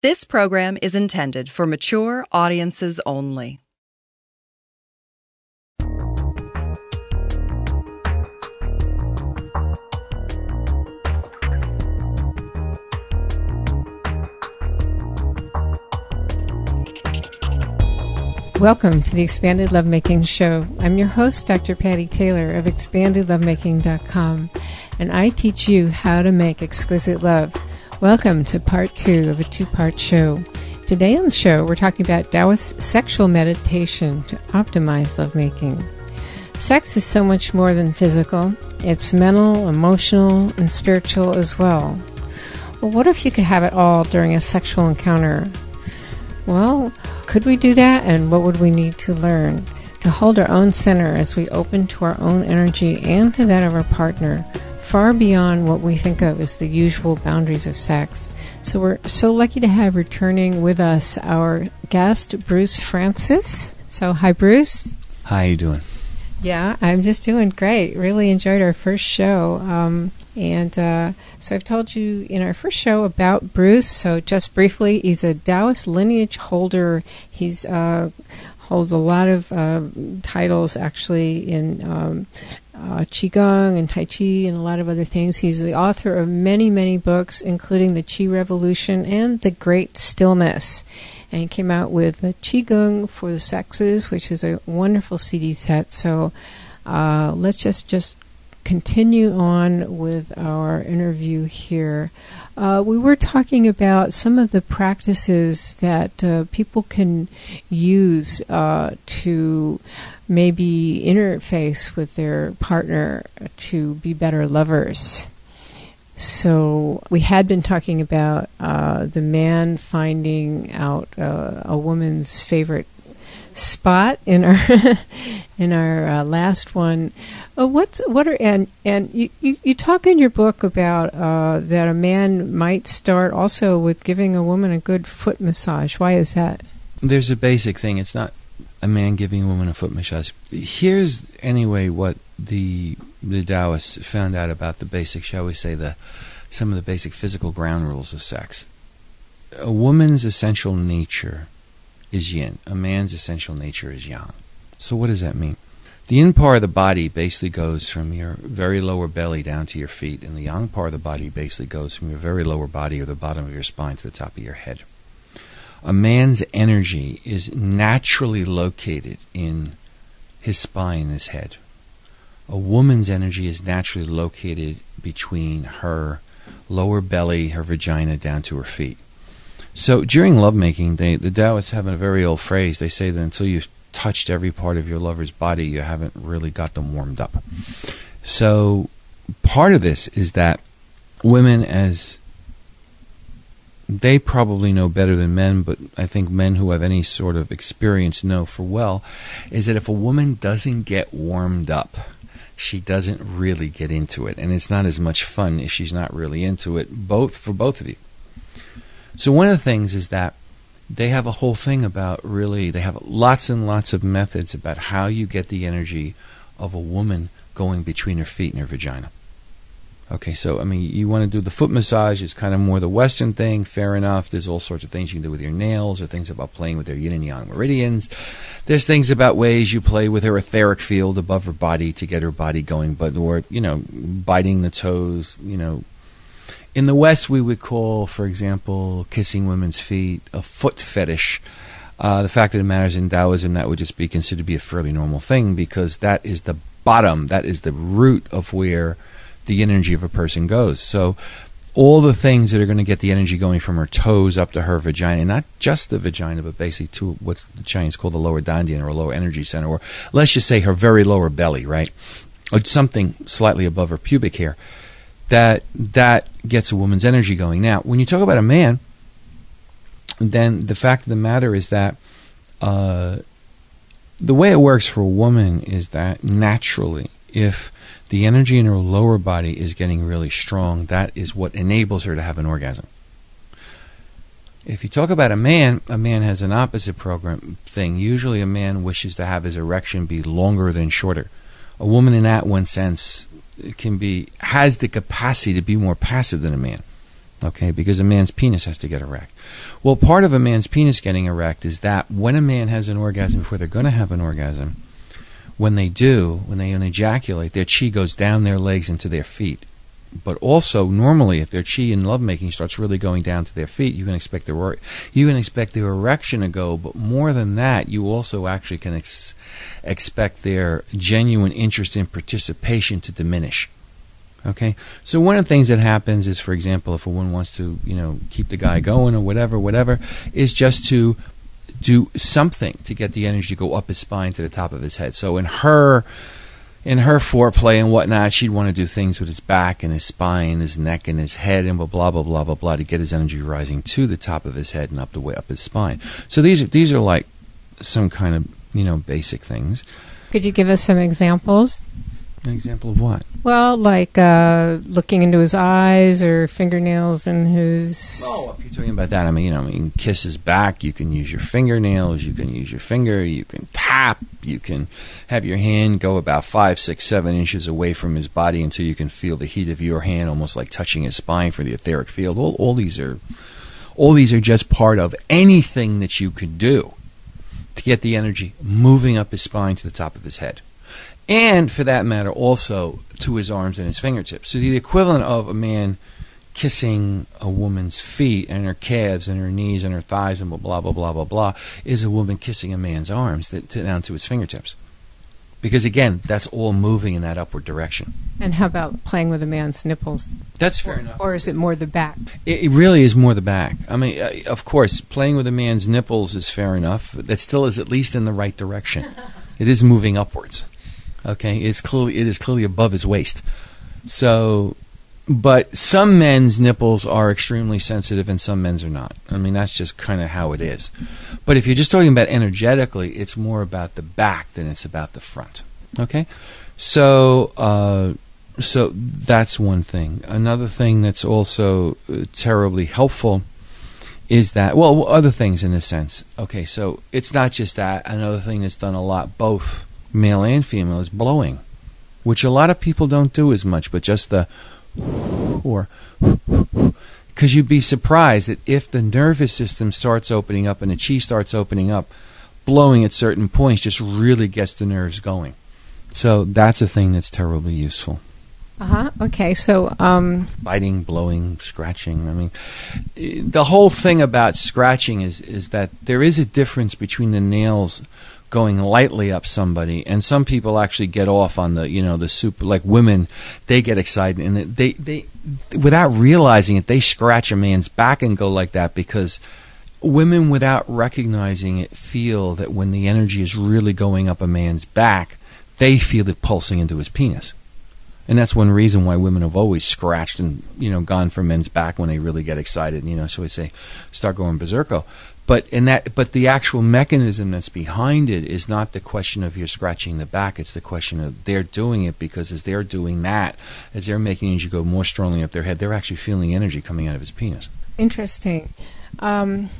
This program is intended for mature audiences only. Welcome to the Expanded Lovemaking Show. I'm your host, Dr. Patti Taylor of ExpandedLovemaking.com, and I teach you how to make exquisite love. Welcome to part two of a two part show. Today on the show, we're talking about Taoist sexual meditation to optimize lovemaking. Sex is so much more than physical, it's mental, emotional, and spiritual as well. Well, what if you could have it all during a sexual encounter? Well, could we do that, and what would we need to learn? To hold our own center as we open to our own energy and to that of our partner, far beyond what we think of as the usual boundaries of sex. So we're so lucky to have returning with us our guest, Bruce Frantzis. So, hi, Bruce. How you doing? Yeah, I'm just doing great. Really enjoyed our first show. Um, and uh, so I've told you in our first show about Bruce. So just briefly, he's a Taoist lineage holder. He's uh, holds a lot of uh, titles actually in um, uh, Qigong and Tai Chi and a lot of other things. He's the author of many, many books, including The Chi Revolution and The Great Stillness. And he came out with the Qigong for the Sexes, which is a wonderful CD set. So uh, let's just just continue on with our interview here. Uh, we were talking about some of the practices that uh, people can use uh, to maybe interface with their partner to be better lovers. So we had been talking about uh, the man finding out uh, a woman's favorite spot in our in our uh, last one. Uh, what's what are and and you, you, you talk in your book about uh, that a man might start also with giving a woman a good foot massage. Why is that? There's a basic thing. It's not a man giving a woman a foot massage. Here's anyway what the the Taoists found out about the basic, shall we say, the some of the basic physical ground rules of sex. A woman's essential nature is yin. A man's essential nature is yang. So what does that mean? The yin part of the body basically goes from your very lower belly down to your feet, and the yang part of the body basically goes from your very lower body or the bottom of your spine to the top of your head. A man's energy is naturally located in his spine, his head. A woman's energy is naturally located between her lower belly, her vagina, down to her feet. So during lovemaking, they, the Taoists have a very old phrase. They say that until you've touched every part of your lover's body, you haven't really got them warmed up. So part of this is that women, as they probably know better than men, but I think men who have any sort of experience know for well, is that if a woman doesn't get warmed up, she doesn't really get into it, and it's not as much fun if she's not really into it. Both for both of you. So one of the things is that they have a whole thing about really they have lots and lots of methods about how you get the energy of a woman going between her feet and her vagina. Okay, so I mean, you want to do the foot massage is kind of more the Western thing. Fair enough. There's all sorts of things you can do with your nails, or things about playing with your yin and yang meridians. There's things about ways you play with her etheric field above her body to get her body going, but or you know, biting the toes. You know, in the West we would call, for example, kissing women's feet a foot fetish. Uh, the fact of the matter is, in Taoism, that would just be considered to be a fairly normal thing because that is the bottom, that is the root of where the energy of a person goes. So all the things that are going to get the energy going from her toes up to her vagina, not just the vagina, but basically to what the Chinese call the lower dantian or lower energy center, or let's just say her very lower belly, right? Or something slightly above her pubic hair. That that gets a woman's energy going. Now, when you talk about a man, then the fact of the matter is that uh, the way it works for a woman is that naturally, if the energy in her lower body is getting really strong. That is what enables her to have an orgasm. If you talk about a man, a man has an opposite program thing. Usually, a man wishes to have his erection be longer than shorter. A woman, in that one sense, can be has the capacity to be more passive than a man. Okay, because a man's penis has to get erect. Well, part of a man's penis getting erect is that when a man has an orgasm before they're going to have an orgasm, when they do, when they ejaculate, their chi goes down their legs into their feet. But also, normally, if their chi in lovemaking starts really going down to their feet, you can expect their you can expect their erection to go. But more than that, you also actually can ex- expect their genuine interest in participation to diminish. Okay, so one of the things that happens is, for example, if a woman wants to, you know, keep the guy going or whatever, whatever, is just to do something to get the energy to go up his spine to the top of his head. So in her in her foreplay and whatnot, she'd want to do things with his back and his spine, his neck and his head, and blah blah blah blah blah blah to get his energy rising to the top of his head and up the way up his spine. So these are these are like some kind of you know basic things. Could you give us some examples? An example of what? Well, like uh, looking into his eyes or fingernails in his. Oh, if you're talking about that, I mean, you know, I mean, kiss his back. You can use your fingernails. You can use your finger. You can tap. You can have your hand go about five, six, seven inches away from his body until you can feel the heat of your hand, almost like touching his spine for the etheric field. All, all these are, all these are just part of anything that you could do to get the energy moving up his spine to the top of his head and for that matter, also to his arms and his fingertips. So the equivalent of a man kissing a woman's feet and her calves and her knees and her thighs and blah blah blah blah blah blah is a woman kissing a man's arms that, to, down to his fingertips. Because again, that's all moving in that upward direction. And how about playing with a man's nipples? That's fair or, enough. Or is it more the back? It, it really is more the back. I mean, uh, of course, playing with a man's nipples is fair enough. That still is at least in the right direction. it is moving upwards. Okay, it's clearly it is clearly above his waist. So, but some men's nipples are extremely sensitive, and some men's are not. I mean, that's just kind of how it is. But if you're just talking about energetically, it's more about the back than it's about the front. Okay, so. Uh, so that's one thing. Another thing that's also uh, terribly helpful is that well other things in a sense okay so it's not just that another thing that's done a lot both male and female, is blowing, which a lot of people don't do as much, but just the or because you'd be surprised that if the nervous system starts opening up and the chi starts opening up, blowing at certain points just really gets the nerves going. So that's a thing that's terribly useful. Uh huh. Okay. So, um, biting, blowing, scratching. I mean, the whole thing about scratching is is that there is a difference between the nails going lightly up somebody. And some people actually get off on the you know the super like women they get excited and they they without realizing it they scratch a man's back and go like that because women without recognizing it feel that when the energy is really going up a man's back they feel it pulsing into his penis. And that's one reason why women have always scratched and you know gone for men's back when they really get excited you know so we say start going berserko but in that, but the actual mechanism that's behind it is not the question of you're scratching the back. It's the question of they're doing it because as they're doing that, as they're making energy go more strongly up their head, they're actually feeling energy coming out of his penis. Interesting. Um,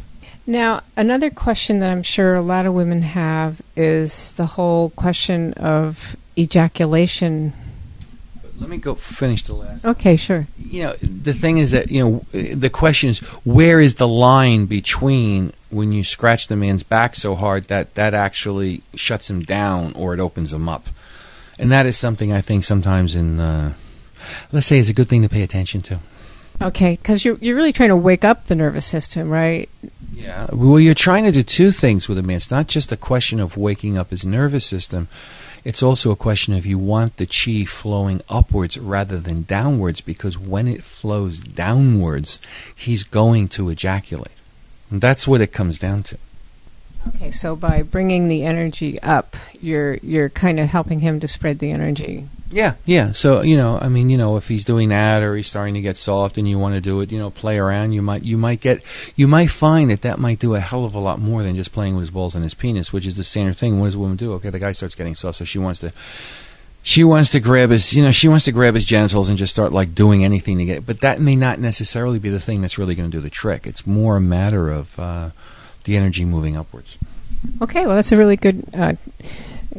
now, another question that I'm sure a lot of women have is the whole question of ejaculation let me go finish the last. Okay, sure. You know, the thing is that you know the question is where is the line between when you scratch the man's back so hard that that actually shuts him down or it opens him up, and that is something I think sometimes in uh, let's say is a good thing to pay attention to. Okay, because you're you're really trying to wake up the nervous system, right? Yeah. Well, you're trying to do two things with a man. It's not just a question of waking up his nervous system it's also a question of you want the chi flowing upwards rather than downwards because when it flows downwards, he's going to ejaculate. And that's what it comes down to. Okay, so by bringing the energy up, you're you're kind of helping him to spread the energy. Yeah, yeah. So you know, I mean, you know, if he's doing that or he's starting to get soft and you want to do it, you know, play around. You might you might get you might find that that might do a hell of a lot more than just playing with his balls and his penis, which is the standard thing. What does a woman do? Okay, the guy starts getting soft, so she wants to she wants to grab his you know she wants to grab his genitals and just start like doing anything to get it. but that may not necessarily be the thing that's really going to do the trick it's more a matter of uh, the energy moving upwards okay well that's a really good uh,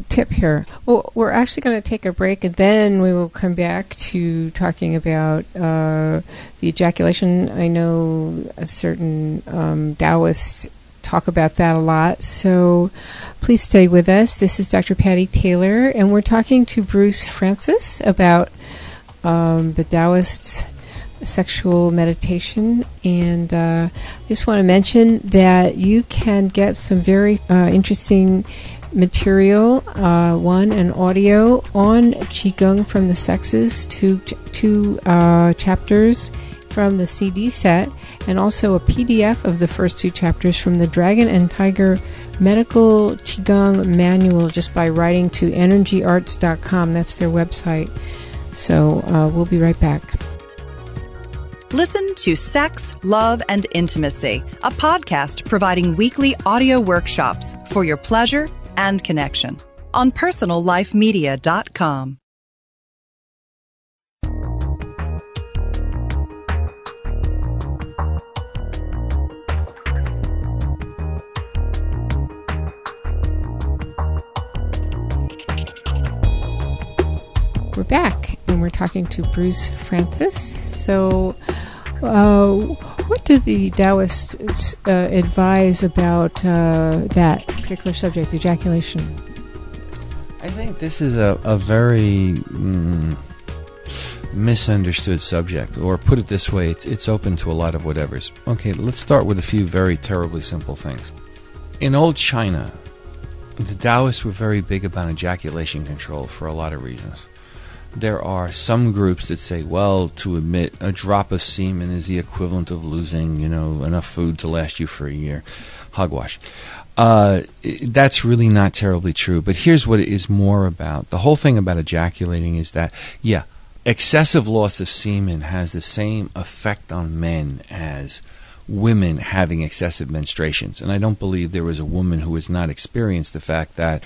tip here. Well, we're actually going to take a break, and then we will come back to talking about uh, the ejaculation. I know a certain um, Taoists talk about that a lot, so please stay with us. This is Dr. Patti Taylor, and we're talking to Bruce Frantzis about um, the Taoists sexual meditation. And uh, just want to mention that you can get some very uh, interesting material, uh, one an audio on Qigong from the sexes, two, two uh, chapters from the CD set, and also a PDF of the first two chapters from the Dragon and Tiger Medical Qigong Manual just by writing to energyarts.com. That's their website. So uh, we'll be right back. Listen to Sex, Love, and Intimacy, a podcast providing weekly audio workshops for your pleasure and connection on personallifemedia.com. We're back and we're talking to Bruce Frantzis. So, uh, what do the Taoists uh, advise about uh, that particular subject, ejaculation? I think this is a, a very mm, misunderstood subject, or put it this way, it's, it's open to a lot of whatevers. Okay, let's start with a few very terribly simple things. In old China, the Taoists were very big about ejaculation control for a lot of reasons there are some groups that say, well, to emit a drop of semen is the equivalent of losing, you know, enough food to last you for a year. Hogwash. Uh, that's really not terribly true. But here's what it is more about. The whole thing about ejaculating is that, yeah, excessive loss of semen has the same effect on men as women having excessive menstruations. And I don't believe there is a woman who has not experienced the fact that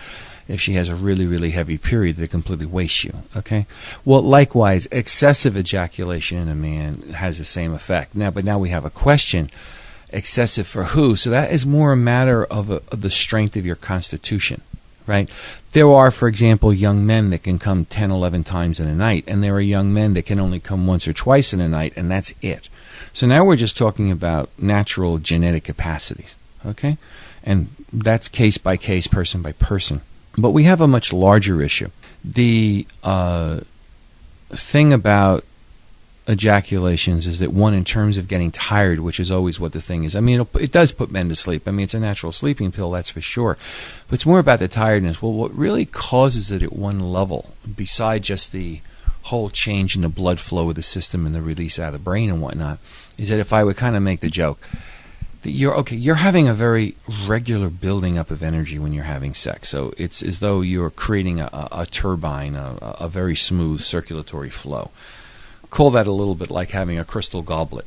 if she has a really, really heavy period that completely wastes you. Okay? Well, likewise, excessive ejaculation in a man has the same effect. Now, but now we have a question excessive for who? So that is more a matter of, a, of the strength of your constitution right? There are, for example, young men that can come 10, 11 times in a night, and there are young men that can only come once or twice in a night, and that's it. So now we're just talking about natural genetic capacities, okay? And that's case by case, person by person. But we have a much larger issue. The uh, thing about ejaculations is that one, in terms of getting tired, which is always what the thing is. I mean, it does put men to sleep. I mean, it's a natural sleeping pill, that's for sure. But it's more about the tiredness. Well, what really causes it at one level, beside just the whole change in the blood flow of the system and the release out of the brain and whatnot, is that if I would kind of make the joke, you're okay you're having a very regular building up of energy when you're having sex. So it's as though you're creating a, a, turbine a, a, very smooth circulatory flow. Call that a little bit like having a crystal goblet.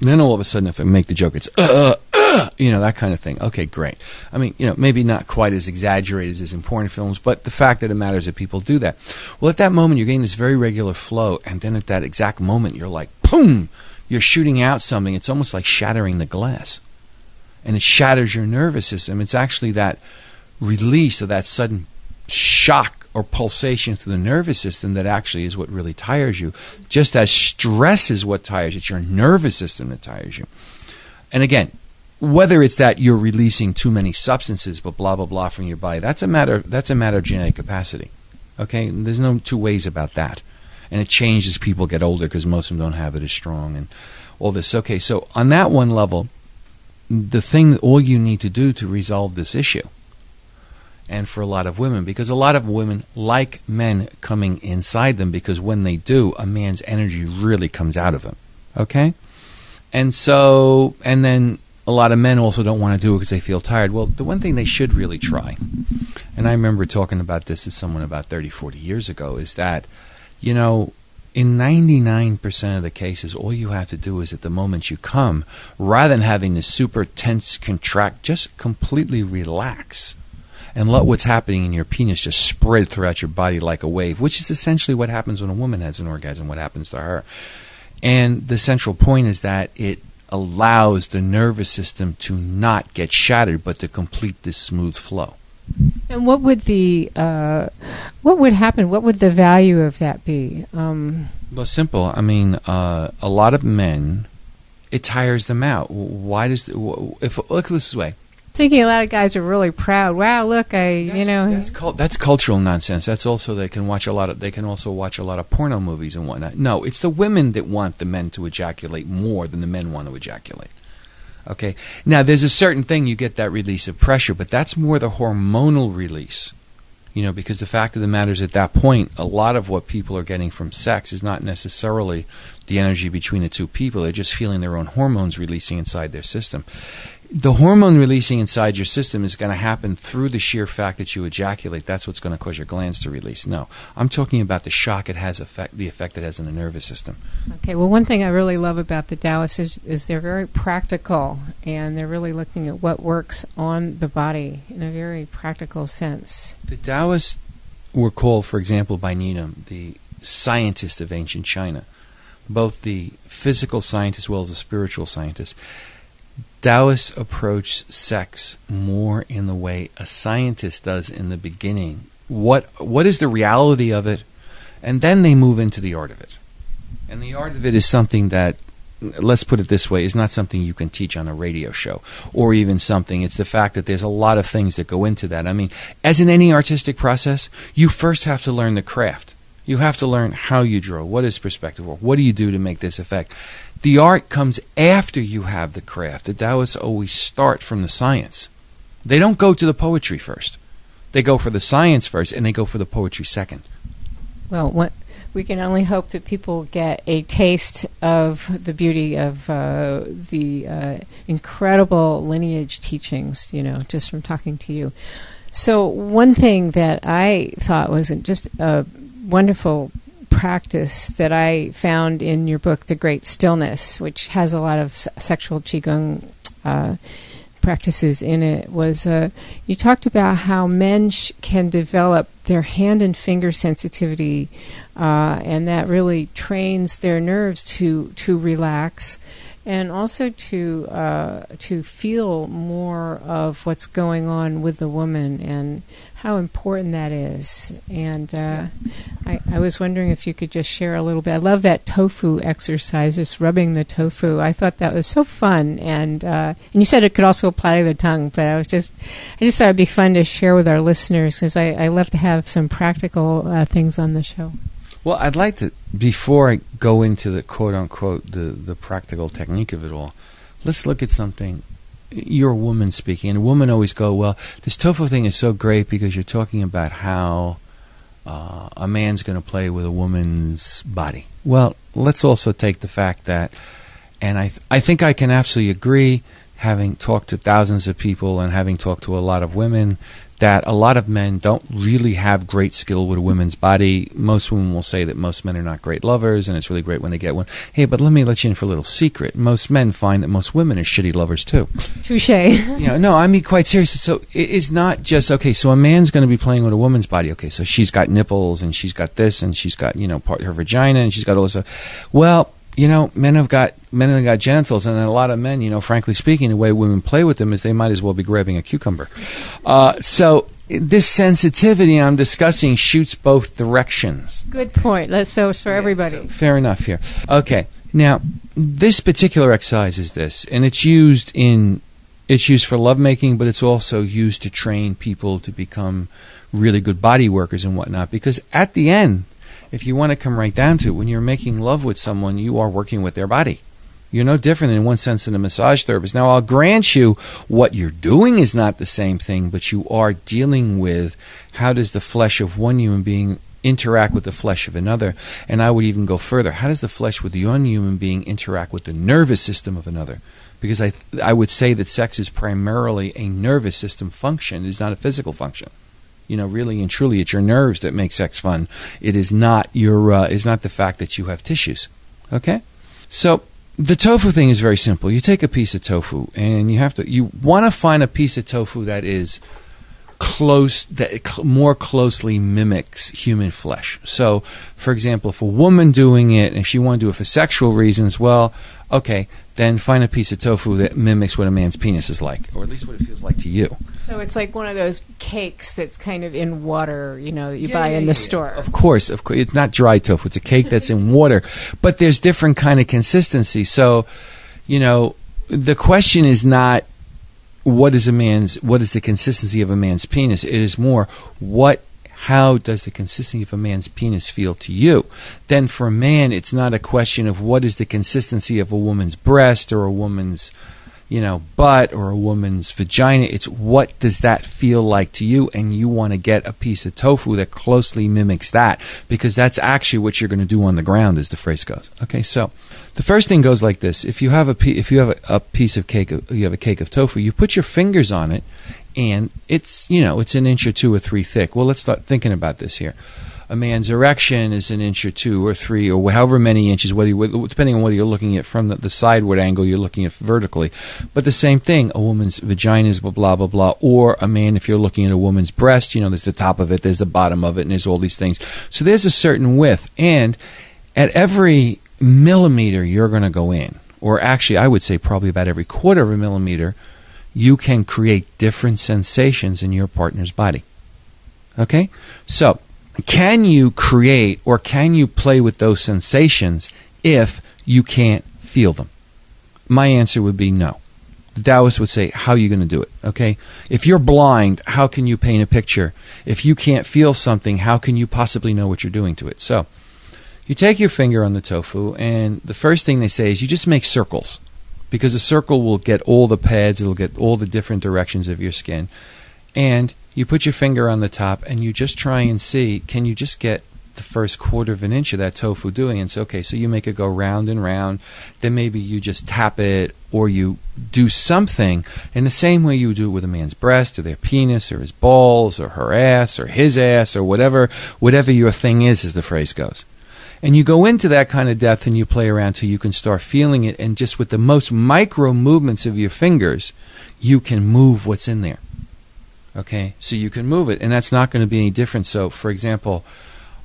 And then all of a sudden if i make the joke it's uh, uh, you know that kind of thing. Okay great. I mean you know maybe not quite as exaggerated as in porn films but the fact that it matters that people do that. Well at that moment you're getting this very regular flow and then at that exact moment you're like boom you're shooting out something, it's almost like shattering the glass. And it shatters your nervous system. It's actually that release of that sudden shock or pulsation through the nervous system that actually is what really tires you. Just as stress is what tires you, it's your nervous system that tires you. And again, whether it's that you're releasing too many substances, but blah blah blah from your body, that's a matter that's a matter of genetic capacity. Okay, there's no two ways about that and it changes as people get older because most of them don't have it as strong and all this. Okay, so on that one level, the thing all you need to do to resolve this issue, and for a lot of women, because a lot of women like men coming inside them, because when they do, a man's energy really comes out of him. Okay? And so, and then a lot of men also don't want to do it because they feel tired. Well, the one thing they should really try, and I remember talking about this to someone about 30, 40 years ago, is that you know, in 99% of the cases, all you have to do is at the moment you come, rather than having this super tense contract, just completely relax and let what's happening in your penis just spread throughout your body like a wave, which is essentially what happens when a woman has an orgasm, what happens to her. And the central point is that it allows the nervous system to not get shattered, but to complete this smooth flow. And what would the uh, what would happen? What would the value of that be? Um, Well, simple. I mean, uh, a lot of men, it tires them out. Why does the, if look this way? thinking a lot of guys are really proud. Wow, look, I you know that's cul- that's cultural nonsense. That's also they can watch a lot of they can also watch a lot of porno movies and whatnot. No, it's the women that want the men to ejaculate more than the men want to ejaculate. Okay, now there's a certain thing you get that release of pressure, but that's more the hormonal release. You know, because the fact of the matter is, at that point, a lot of what people are getting from sex is not necessarily the energy between the two people. They're just feeling their own hormones releasing inside their system the hormone releasing inside your system is going to happen through the sheer fact that you ejaculate. That's what's going to cause your glands to release. No, I'm talking about the shock it has effect, the effect it has on the nervous system. Okay, well, one thing I really love about the Taoists is, is they're very practical and they're really looking at what works on the body in a very practical sense. The Taoists were called, for example, by Needham, the scientist of ancient China, both the physical scientist as well as the spiritual scientist. Taoists approach sex more in the way a scientist does in the beginning. What what is the reality of it? And then they move into the art of it. And the art of it is something that let's put it this way, is not something you can teach on a radio show or even something. It's the fact that there's a lot of things that go into that. I mean, as in any artistic process, you first have to learn the craft. You have to learn how you draw. What is perspective work? What do you do to make this effect? The art comes after you have the craft. The Taoists always start from the science. They don't go to the poetry first. They go for the science first, and they go for the poetry second. Well, what, we can only hope that people get a taste of the beauty of uh, the uh, incredible lineage teachings, you know, just from talking to you. So, one thing that I thought was just a wonderful practice that I found in your book, The Great Stillness, which has a lot of s- sexual qigong uh, practices in it, was uh, you talked about how men sh- can develop their hand and finger sensitivity, uh, and that really trains their nerves to to relax. And also to uh, to feel more of what's going on with the woman and how important that is. And uh, I, I was wondering if you could just share a little bit. I love that tofu exercise, just rubbing the tofu. I thought that was so fun, and uh, and you said it could also apply to the tongue. But I was just, I just thought it'd be fun to share with our listeners because I, I love to have some practical uh, things on the show. Well, I'd like to before I go into the quote unquote the the practical technique of it all. Let's look at something. You're a woman speaking, and women always go, "Well, this tofu thing is so great because you're talking about how uh, a man's going to play with a woman's body." Well, let's also take the fact that, and I th- I think I can absolutely agree, having talked to thousands of people and having talked to a lot of women, that a lot of men don't really have great skill with a woman's body. Most women will say that most men are not great lovers, and it's really great when they get one. Hey, but let me let you in for a little secret. Most men find that most women are shitty lovers too. Touche. You know, no, I mean quite seriously. So it is not just okay. So a man's going to be playing with a woman's body. Okay, so she's got nipples and she's got this and she's got you know part her vagina and she's got all this stuff. Well, you know, men have got men have got genitals, and a lot of men, you know, frankly speaking, the way women play with them is they might as well be grabbing a cucumber. Uh, so this sensitivity I'm discussing shoots both directions. Good point. Let's so it's for everybody. So, fair enough here. Okay. Now, this particular exercise is this, and it's used in it's used for lovemaking, but it's also used to train people to become really good body workers and whatnot. Because at the end, if you want to come right down to it, when you're making love with someone, you are working with their body. You're no different in one sense than a massage therapist. Now, I'll grant you what you're doing is not the same thing, but you are dealing with how does the flesh of one human being interact with the flesh of another. And I would even go further. How does the flesh with the human being interact with the nervous system of another? Because I, I would say that sex is primarily a nervous system function. It is not a physical function. You know, really and truly, it's your nerves that make sex fun. It is not your, uh, is not the fact that you have tissues. Okay? So, the tofu thing is very simple. You take a piece of tofu and you have to you want to find a piece of tofu that is close that more closely mimics human flesh. So, for example, if a woman doing it and if she want to do it for sexual reasons, well, okay, then find a piece of tofu that mimics what a man's penis is like or at least what it feels like to you. So So it's like one of those cakes that's kind of in water, you know, that you Yeah, buy yeah, in the yeah. store. Of course, of course, it's not dry tofu. It's a cake that's in water, but there's different kind of consistency. So, you know, the question is not what is a man's what is the consistency of a man's penis. It is more what how does the consistency of a man's penis feel to you? Then for a man, it's not a question of what is the consistency of a woman's breast or a woman's you know, butt or a woman's vagina. It's what does that feel like to you? And you want to get a piece of tofu that closely mimics that because that's actually what you're going to do on the ground, as the phrase goes. Okay, so the first thing goes like this: if you have a if you have a, a piece of cake, uh, you have a cake of tofu, you put your fingers on it, and it's you know it's an inch or two or three thick. Well, let's start thinking about this here a man's erection is an inch or two or three or however many inches, whether you, depending on whether you're looking at from the, the sideward angle, you're looking at vertically. But the same thing, a woman's vagina is blah blah blah blah, or a man if you're looking at a woman's breast, you know, there's the top of it, there's the bottom of it, and there's all these things. So there's a certain width, and at every millimeter you're going to go in, or actually, I would say probably about every quarter of a millimeter, you can create different sensations in your partner's body. Okay, so can you create or can you play with those sensations if you can't feel them? My answer would be no. The Taoists would say, How are you going to do it? Okay? If you're blind, how can you paint a picture? If you can't feel something, how can you possibly know what you're doing to it? So, you take your finger on the tofu, and the first thing they say is you just make circles because a circle will get all the pads, it'll get all the different directions of your skin. And you put your finger on the top and you just try and see can you just get the first quarter of an inch of that tofu doing and so okay so you make it go round and round. Then maybe you just tap it or you do something. In the same way you would do it with a man's breast or their penis or his balls or her ass or his ass or whatever whatever your thing is as the phrase goes. And you go into that kind of depth and you play around till you can start feeling it. And just with the most micro movements of your fingers you can move what's in there Okay, so you can move it, and that's not going to be any different. So, for example,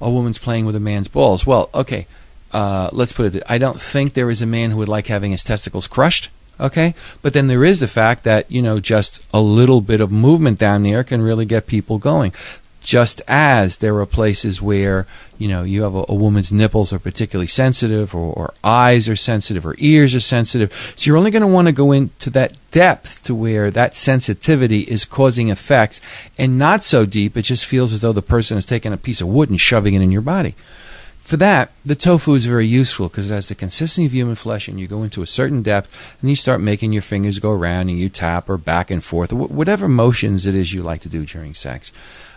a woman's playing with a man's balls. Well, okay, uh, let's put it. I don't think there is a man who would like having his testicles crushed. Okay, but then there is the fact that you know just a little bit of movement down there can really get people going. Just as there are places where you know you have a, a woman's nipples are particularly sensitive, or, or eyes are sensitive, or ears are sensitive, so you're only going to want to go into that depth to where that sensitivity is causing effects, and not so deep. It just feels as though the person is taking a piece of wood and shoving it in your body. For that, the tofu is very useful because it has the consistency of human flesh, and you go into a certain depth, and you start making your fingers go around, and you tap or back and forth, or whatever motions it is you like to do during sex,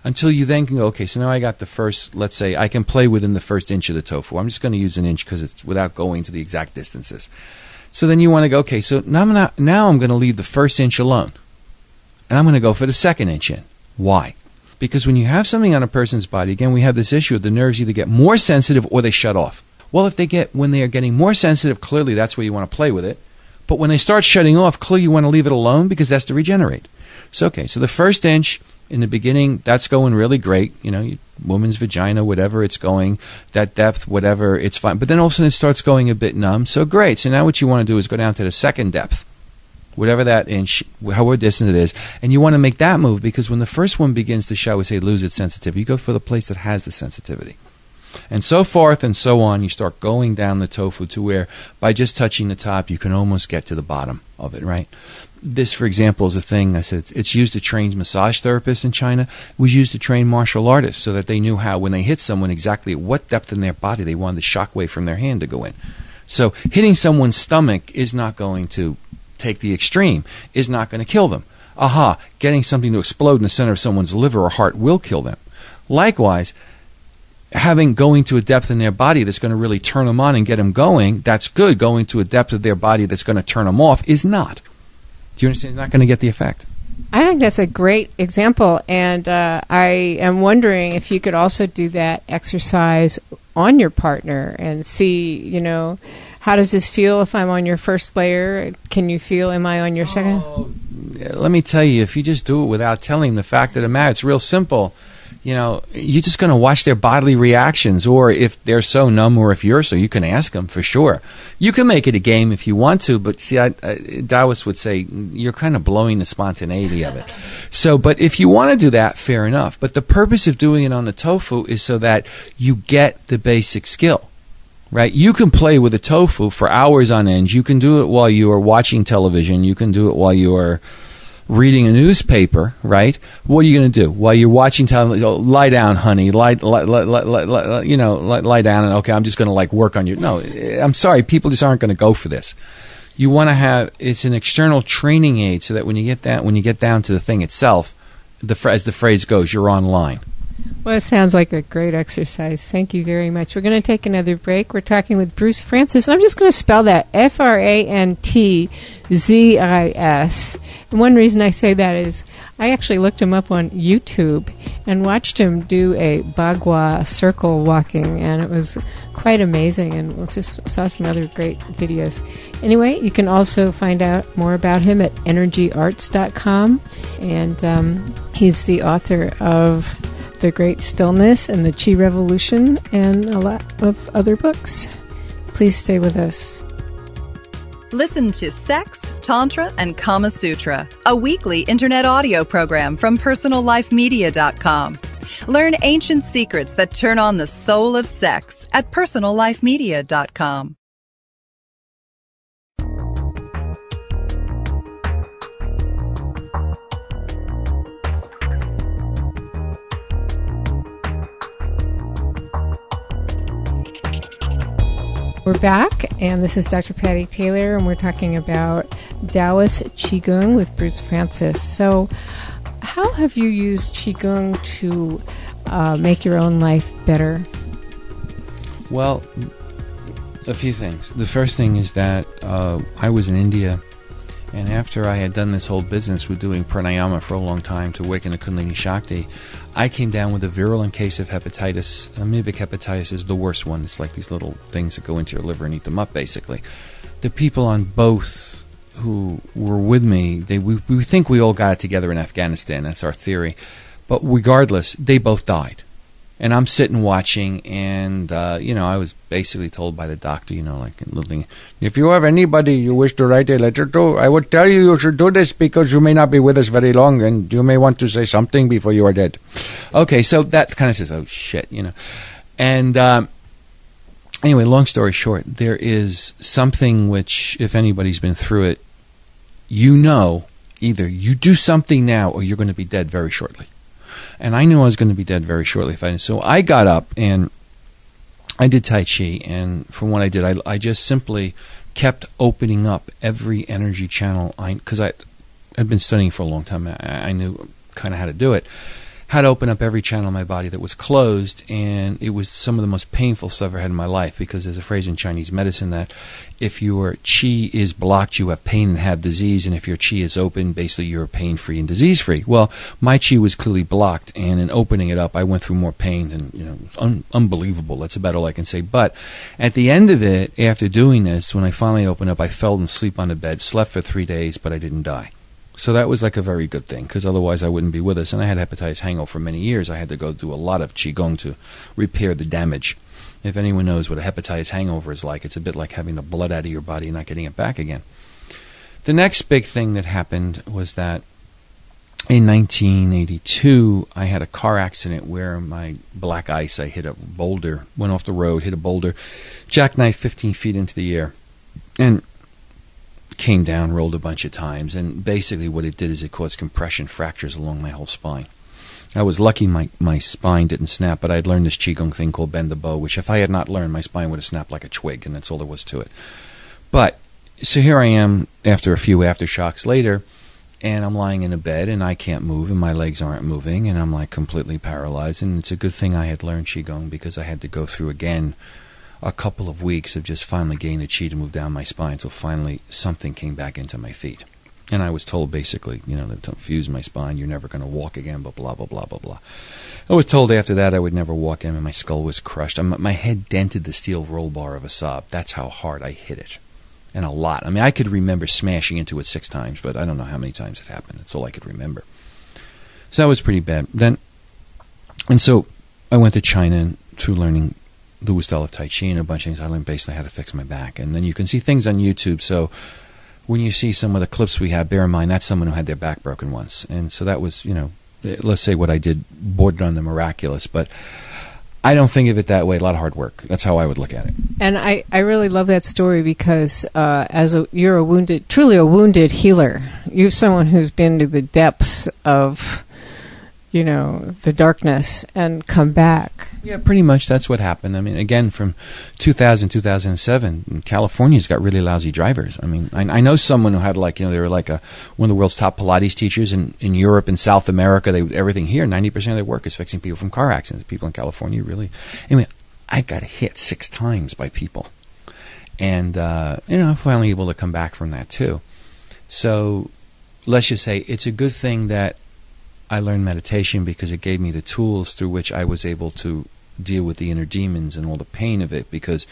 until you then can go, okay, so now I got the first, let's say, I can play within the first inch of the tofu. I'm just going to use an inch because it's without going to the exact distances. So then you want to go, okay, so now I'm, not, now I'm going to leave the first inch alone, and I'm going to go for the second inch in. Why? Because when you have something on a person's body, again, we have this issue of the nerves either get more sensitive or they shut off. Well, if they get, when they are getting more sensitive, clearly that's where you want to play with it. But when they start shutting off, clearly you want to leave it alone because that's to regenerate. So, okay, so the first inch in the beginning, that's going really great. You know, woman's vagina, whatever it's going, that depth, whatever, it's fine. But then all of a sudden it starts going a bit numb. So great. So now what you want to do is go down to the second depth whatever that inch, however distant it is, and you want to make that move because when the first one begins to, shall we say, lose its sensitivity, you go for the place that has the sensitivity. And so forth and so on, you start going down the tofu to where by just touching the top, you can almost get to the bottom of it, right? This, for example, is a thing I said it's used to train massage therapists in China. It was used to train martial artists so that they knew how, when they hit someone, exactly at what depth in their body they wanted the shock wave from their hand to go in. So hitting someone's stomach is not going to take the extreme, is not going to kill them. Aha, getting something to explode in the center of someone's liver or heart will kill them. Likewise, having going to a depth in their body that's going to really turn them on and get them going, that's good. Going to a depth of their body that's going to turn them off is not. Do you understand? It's not going to get the effect. I think that's a great example, and uh, I am wondering if you could also do that exercise on your partner and see, you know, how does this feel if I'm on your first layer? Can you feel? Am I on your second? Oh, let me tell you, if you just do it without telling, the fact of the matter, it's real simple. You know, you're just going to watch their bodily reactions, or if they're so numb, or if you're so, you can ask them for sure. You can make it a game if you want to, but see, I, I, Taoists would say you're kind of blowing the spontaneity of it. So, but if you want to do that, fair enough. But the purpose of doing it on the tofu is so that you get the basic skill right? You can play with the tofu for hours on end. You can do it while you are watching television. You can do it while you are reading a newspaper, right? What are you going to do while you're watching television? Lie down, honey. Lie, lie, lie, lie you know, lie, lie, down, and okay, I'm just going to like work on you. No, eh, I'm sorry, people just aren't going to go for this. You want to have it's an external training aid so that when you get that when you get down to the thing itself, the as the phrase goes, you're online. Well, it sounds like a great exercise. Thank you very much. We're going to take another break. We're talking with Bruce Frantzis. I'm just going to spell that F R A N T Z I S. And one reason I say that is I actually looked him up on YouTube and watched him do a Bagua circle walking, and it was quite amazing. And we just saw some other great videos. Anyway, you can also find out more about him at energyarts.com. And um, he's the author of the Great Stillness and the Chi Revolution, and a lot of other books. Please stay with us. Listen to Sex, Tantra, and Kama Sutra, a weekly internet audio program from PersonalLifeMedia.com. Learn ancient secrets that turn on the soul of sex at PersonalLifeMedia.com. We're back, and this is Dr. Patti Taylor, and we're talking about Taoist Qigong with Bruce Frantzis. So, how have you used Qigong to uh, make your own life better? Well, a few things. The first thing is that uh, I was in India and after I had done this whole business with doing pranayama for a long time to awaken the Kundalini Shakti, I came down with a virulent case of hepatitis. Amoebic hepatitis is the worst one. It's like these little things that go into your liver and eat them up, basically. The people on both who were with me, they we, we think we all got it together in Afghanistan. That's our theory. But regardless, they both died and I'm sitting watching, and uh, you know, I was basically told by the doctor, you know, like little if you have anybody you wish to write a letter to, I would tell you you should do this because you may not be with us very long, and you may want to say something before you are dead. Okay, so that kind of says, oh shit, you know, and. Um, anyway, long story short, there is something which, if anybody's been through it, you know either you do something now or you're going to be dead very shortly and I knew I was going to be dead very shortly if I didn't. So I got up and I did Tai Chi, and from what I did, I, I just simply kept opening up every energy channel. I because I had been studying for a long time. I, I knew kind of how to do it had to open up every channel in my body that was closed, and it was some of the most painful stuff I've had in my life because there's a phrase in Chinese medicine that if your chi is blocked, you have pain and have disease, and if your chi is open, basically you're pain free and disease free. Well, my chi was clearly blocked, and in opening it up, I went through more pain than you know, un- unbelievable. That's about all I can say. But at the end of it, after doing this, when I finally opened up, I fell asleep on the bed, slept for three days, but I didn't die. So that was like a very good thing because otherwise I wouldn't be with us. And I had hepatitis hangover for many years. I had to go do a lot of qigong to repair the damage. If anyone knows what a hepatitis hangover is like, it's a bit like having the blood out of your body and not getting it back again. The next big thing that happened was that in 1982, I had a car accident where my black ice, I hit a boulder, went off the road, hit a boulder, jackknife 15 feet into the air. And came down, rolled a bunch of times, and basically what it did is it caused compression fractures along my whole spine. I was lucky my, my spine didn't snap, but I had learned this Qigong thing called bend the bow, which if I had not learned, my spine would have snapped like a twig, and that's all there was to it. But, so here I am after a few aftershocks later, and I'm lying in a bed, and I can't move, and my legs aren't moving, and I'm like completely paralyzed, and it's a good thing I had learned Qigong because I had to go through again a couple of weeks of just finally getting the chi to move down my spine until finally something came back into my feet. And I was told basically, you know, to fuse my spine, you're never going to walk again, but blah, blah, blah, blah, blah. I was told after that I would never walk again, and my skull was crushed. I'm, my head dented the steel roll bar of a Saab. That's how hard I hit it. And a lot. I mean, I could remember smashing into it six times, but I don't know how many times it happened. That's all I could remember. So that was pretty bad. Then and so I went to China through learning style of Tai Chi and a bunch of things, I learned basically how to fix my back. And then you can see things on YouTube. So when you see some of the clips we have, bear in mind that's someone who had their back broken once. And so that was, you know, let's say what I did bordered on the miraculous. But I don't think of it that way. A lot of hard work. That's how I would look at it. And I, I really love that story because uh, as a, you're a wounded, truly a wounded healer. You're someone who's been to the depths of you know, the darkness and come back. Yeah, pretty much that's what happened. I mean, again, from 2000, 2007, California's got really lousy drivers. I mean, I, I know someone who had like, you know, they were like a, one of the world's top Pilates teachers in, in Europe and South America. They everything here, 90% of their work is fixing people from car accidents. People in California really. Anyway, I got hit six times by people. And, uh, you know, I'm finally able to come back from that too. So let's just say it's a good thing that I learned meditation because it gave me the tools through which I was able to deal with the inner demons and all the pain of it because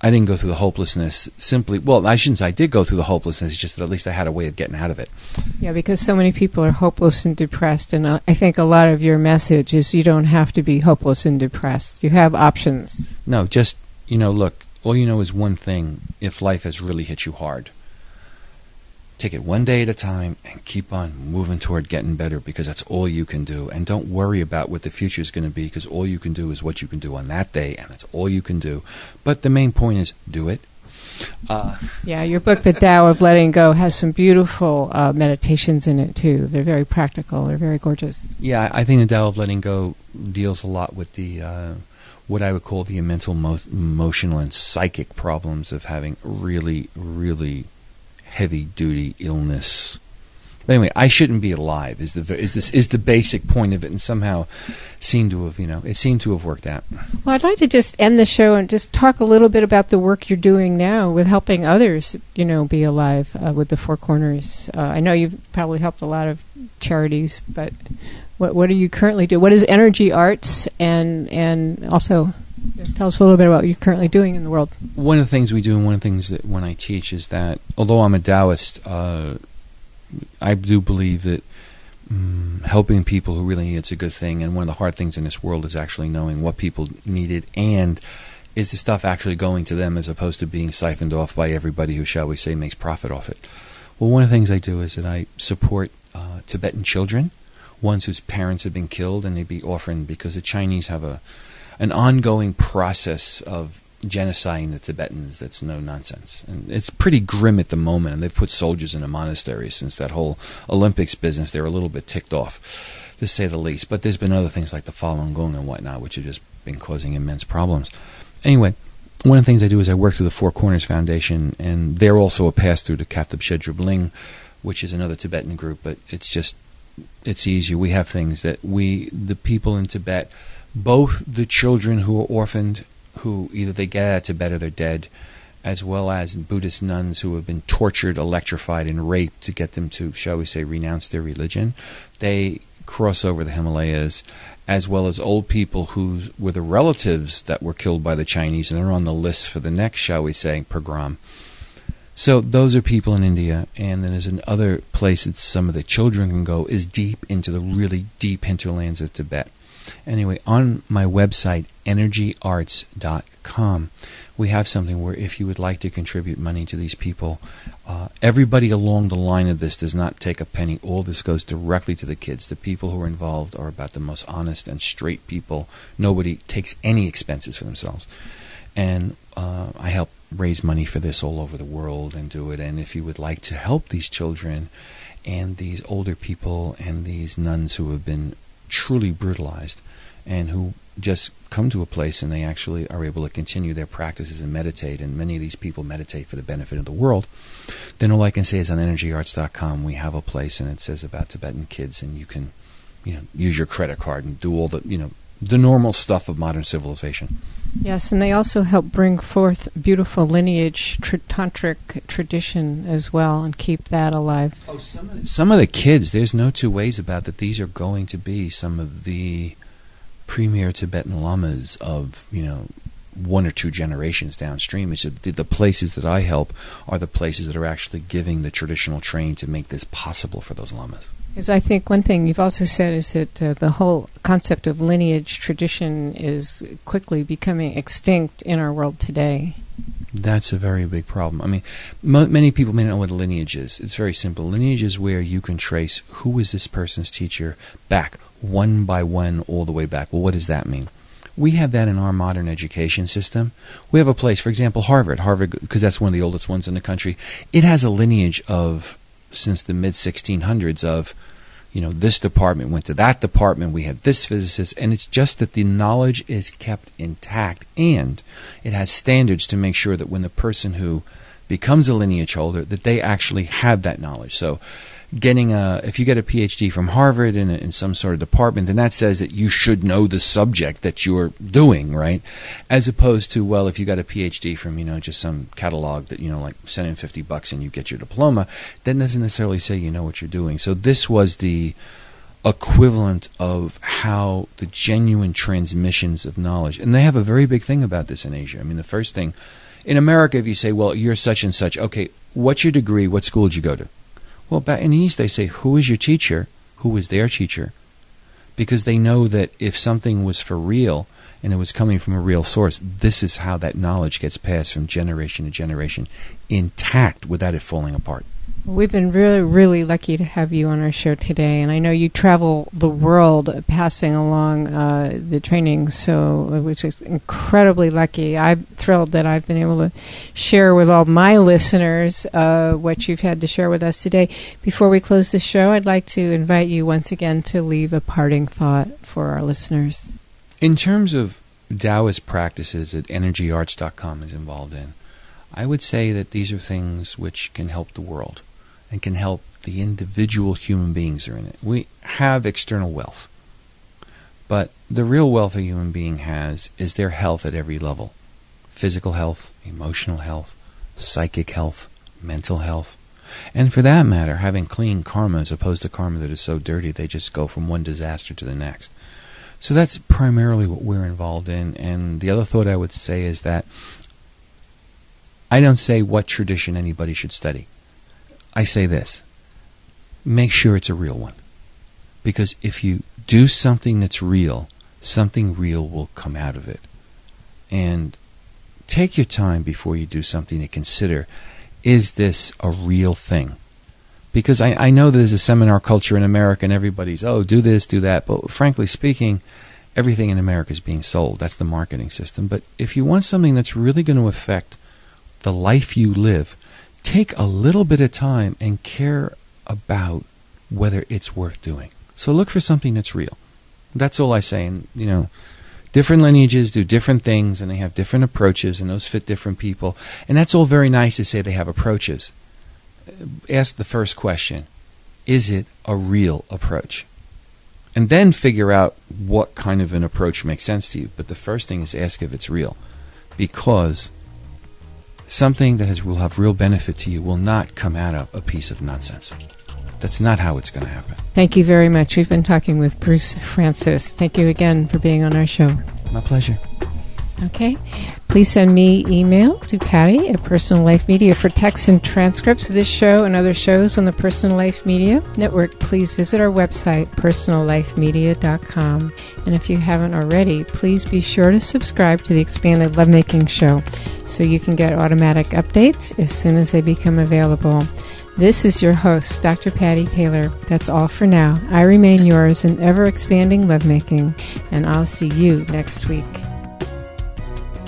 I didn't go through the hopelessness simply. Well, I shouldn't say I did go through the hopelessness, it's just that at least I had a way of getting out of it. Yeah, because so many people are hopeless and depressed. And uh, I think a lot of your message is you don't have to be hopeless and depressed. You have options. No, just, you know, look, all you know is one thing if life has really hit you hard Take it one day at a time and keep on moving toward getting better because that's all you can do. And don't worry about what the future is going to be because all you can do is what you can do on that day, and that's all you can do. But the main point is do it. Uh, yeah, your book, The Tao of Letting Go, has some beautiful uh, meditations in it too. They're very practical. They're very gorgeous. Yeah, I think The Tao of Letting Go deals a lot with the uh, what I would call the mental, mo- emotional, and psychic problems of having really, really heavy duty illness. But anyway, I shouldn't be alive. Is the is this is the basic point of it, and somehow seemed to have you know it seemed to have worked out. Well, I'd like to just end the show and just talk a little bit about the work you're doing now with helping others, you know, be alive uh, with the Four Corners. Uh, I know you've probably helped a lot of charities, but what what are you currently doing? What is Energy Arts, and and also Tell us a little bit about what you're currently doing in the world. One of the things we do, and one of the things that when I teach is that although I'm a Taoist, uh, I do believe that um, helping people who really need it's a good thing. And one of the hard things in this world is actually knowing what people needed and is the stuff actually going to them as opposed to being siphoned off by everybody who, shall we say, makes profit off it. Well, one of the things I do is that I support uh, Tibetan children, ones whose parents have been killed and they'd be orphaned because the Chinese have a an ongoing process of genociding the Tibetans that's no nonsense. And it's pretty grim at the moment, and they've put soldiers in the monasteries since that whole Olympics business. They're a little bit ticked off, to say the least. But there's been other things like the Falun Gong and whatnot, which have just been causing immense problems. Anyway, one of the things I do is I work through the Four Corners Foundation, and they're also a pass through to Kaptap Shedrub Ling, which is another Tibetan group, but it's just, it's easier. We have things that we, the people in Tibet, both the children who are orphaned, who either they get out of Tibet or they're dead, as well as Buddhist nuns who have been tortured, electrified, and raped to get them to, shall we say, renounce their religion. They cross over the Himalayas, as well as old people who were the relatives that were killed by the Chinese and are on the list for the next, shall we say, pogrom. So those are people in India, and then there's another place that some of the children can go is deep into the really deep hinterlands of Tibet. Anyway, on my website, energyarts.com, we have something where if you would like to contribute money to these people, uh, everybody along the line of this does not take a penny. All this goes directly to the kids. The people who are involved are about the most honest and straight people. Nobody takes any expenses for themselves. And uh, I help raise money for this all over the world and do it. And if you would like to help these children and these older people and these nuns who have been truly brutalized and who just come to a place and they actually are able to continue their practices and meditate, and many of these people meditate for the benefit of the world, then all I can say is on energyarts.com we have a place and it says about Tibetan kids, and you can, you know, use your credit card and do all the, you know, the normal stuff of modern civilization. Yes, and they also help bring forth beautiful lineage, tr- tantric tradition as well, and keep that alive. Oh, some of, the, some of the kids, there's no two ways about that. These are going to be some of the premier Tibetan lamas of, you know, one or two generations downstream. It's the, the places that I help are the places that are actually giving the traditional training to make this possible for those lamas. Because I think one thing you've also said is that uh, the whole concept of lineage tradition is quickly becoming extinct in our world today. That's a very big problem. I mean, many people may not know what a lineage is. It's very simple. Lineage is where you can trace who is this person's teacher back one by one all the way back. Well, what does that mean? We have that in our modern education system. We have a place, for example, Harvard. Harvard, because that's one of the oldest ones in the country. It has a lineage of since the mid 1600s of you know this department went to that department we have this physicist and it's just that the knowledge is kept intact and it has standards to make sure that when the person who becomes a lineage holder that they actually have that knowledge so getting a if you get a PhD from Harvard in, a, in some sort of department, then that says that you should know the subject that you're doing, right? As opposed to well, if you got a PhD from you know just some catalog that you know like send in fifty bucks and you get your diploma, that doesn't necessarily say you know what you're doing. So this was the equivalent of how the genuine transmissions of knowledge, and they have a very big thing about this in Asia. I mean, the first thing in America, if you say, well, you're such and such, okay, what's your degree? What school did you go to? Well, back in the East, they say, Who is your teacher? Who is their teacher? Because they know that if something was for real and it was coming from a real source, this is how that knowledge gets passed from generation to generation intact without it falling apart. We've been really, really lucky to have you on our show today, and I know you travel the world passing along uh, the training, so which is incredibly lucky. I'm thrilled that I've been able to share with all my listeners uh, what you've had to share with us today. Before we close the show, I'd like to invite you once again to leave a parting thought for our listeners. In terms of Taoist practices that EnergyArts.com is involved in, I would say that these are things which can help the world and can help the individual human beings are in it. We have external wealth. But the real wealth a human being has is their health at every level physical health, emotional health, psychic health, mental health. And for that matter, having clean karma as opposed to karma that is so dirty they just go from one disaster to the next. So that's primarily what we're involved in. And the other thought I would say is that I don't say what tradition anybody should study. I say this make sure it's a real one. Because if you do something that's real, something real will come out of it. And take your time before you do something to consider is this a real thing? Because I, I know there's a seminar culture in America and everybody's, oh, do this, do that. But frankly speaking, everything in America is being sold. That's the marketing system. But if you want something that's really going to affect the life you live, take a little bit of time and care about whether it's worth doing. So look for something that's real. That's all I say. And, you know, different lineages do different things and they have different approaches and those fit different people. And that's all very nice to say they have approaches. Ask the first question Is it a real approach? And then figure out what kind of an approach makes sense to you. But the first thing is ask if it's real. Because something that has, will have real benefit to you will not come out of a piece of nonsense. That's not how it's going to happen. Thank you very much. We've been talking with Bruce Frantzis. Thank you again for being on our show. My pleasure. Okay. Please send me email to Patti at Personal Life Media for texts and transcripts of this show and other shows on the Personal Life Media Network. Please visit our website, personallifemedia.com. And if you haven't already, please be sure to subscribe to the Expanded Lovemaking Show so you can get automatic updates as soon as they become available. This is your host, Dr. Patti Taylor. That's all for now. I remain yours in ever expanding lovemaking, and I'll see you next week.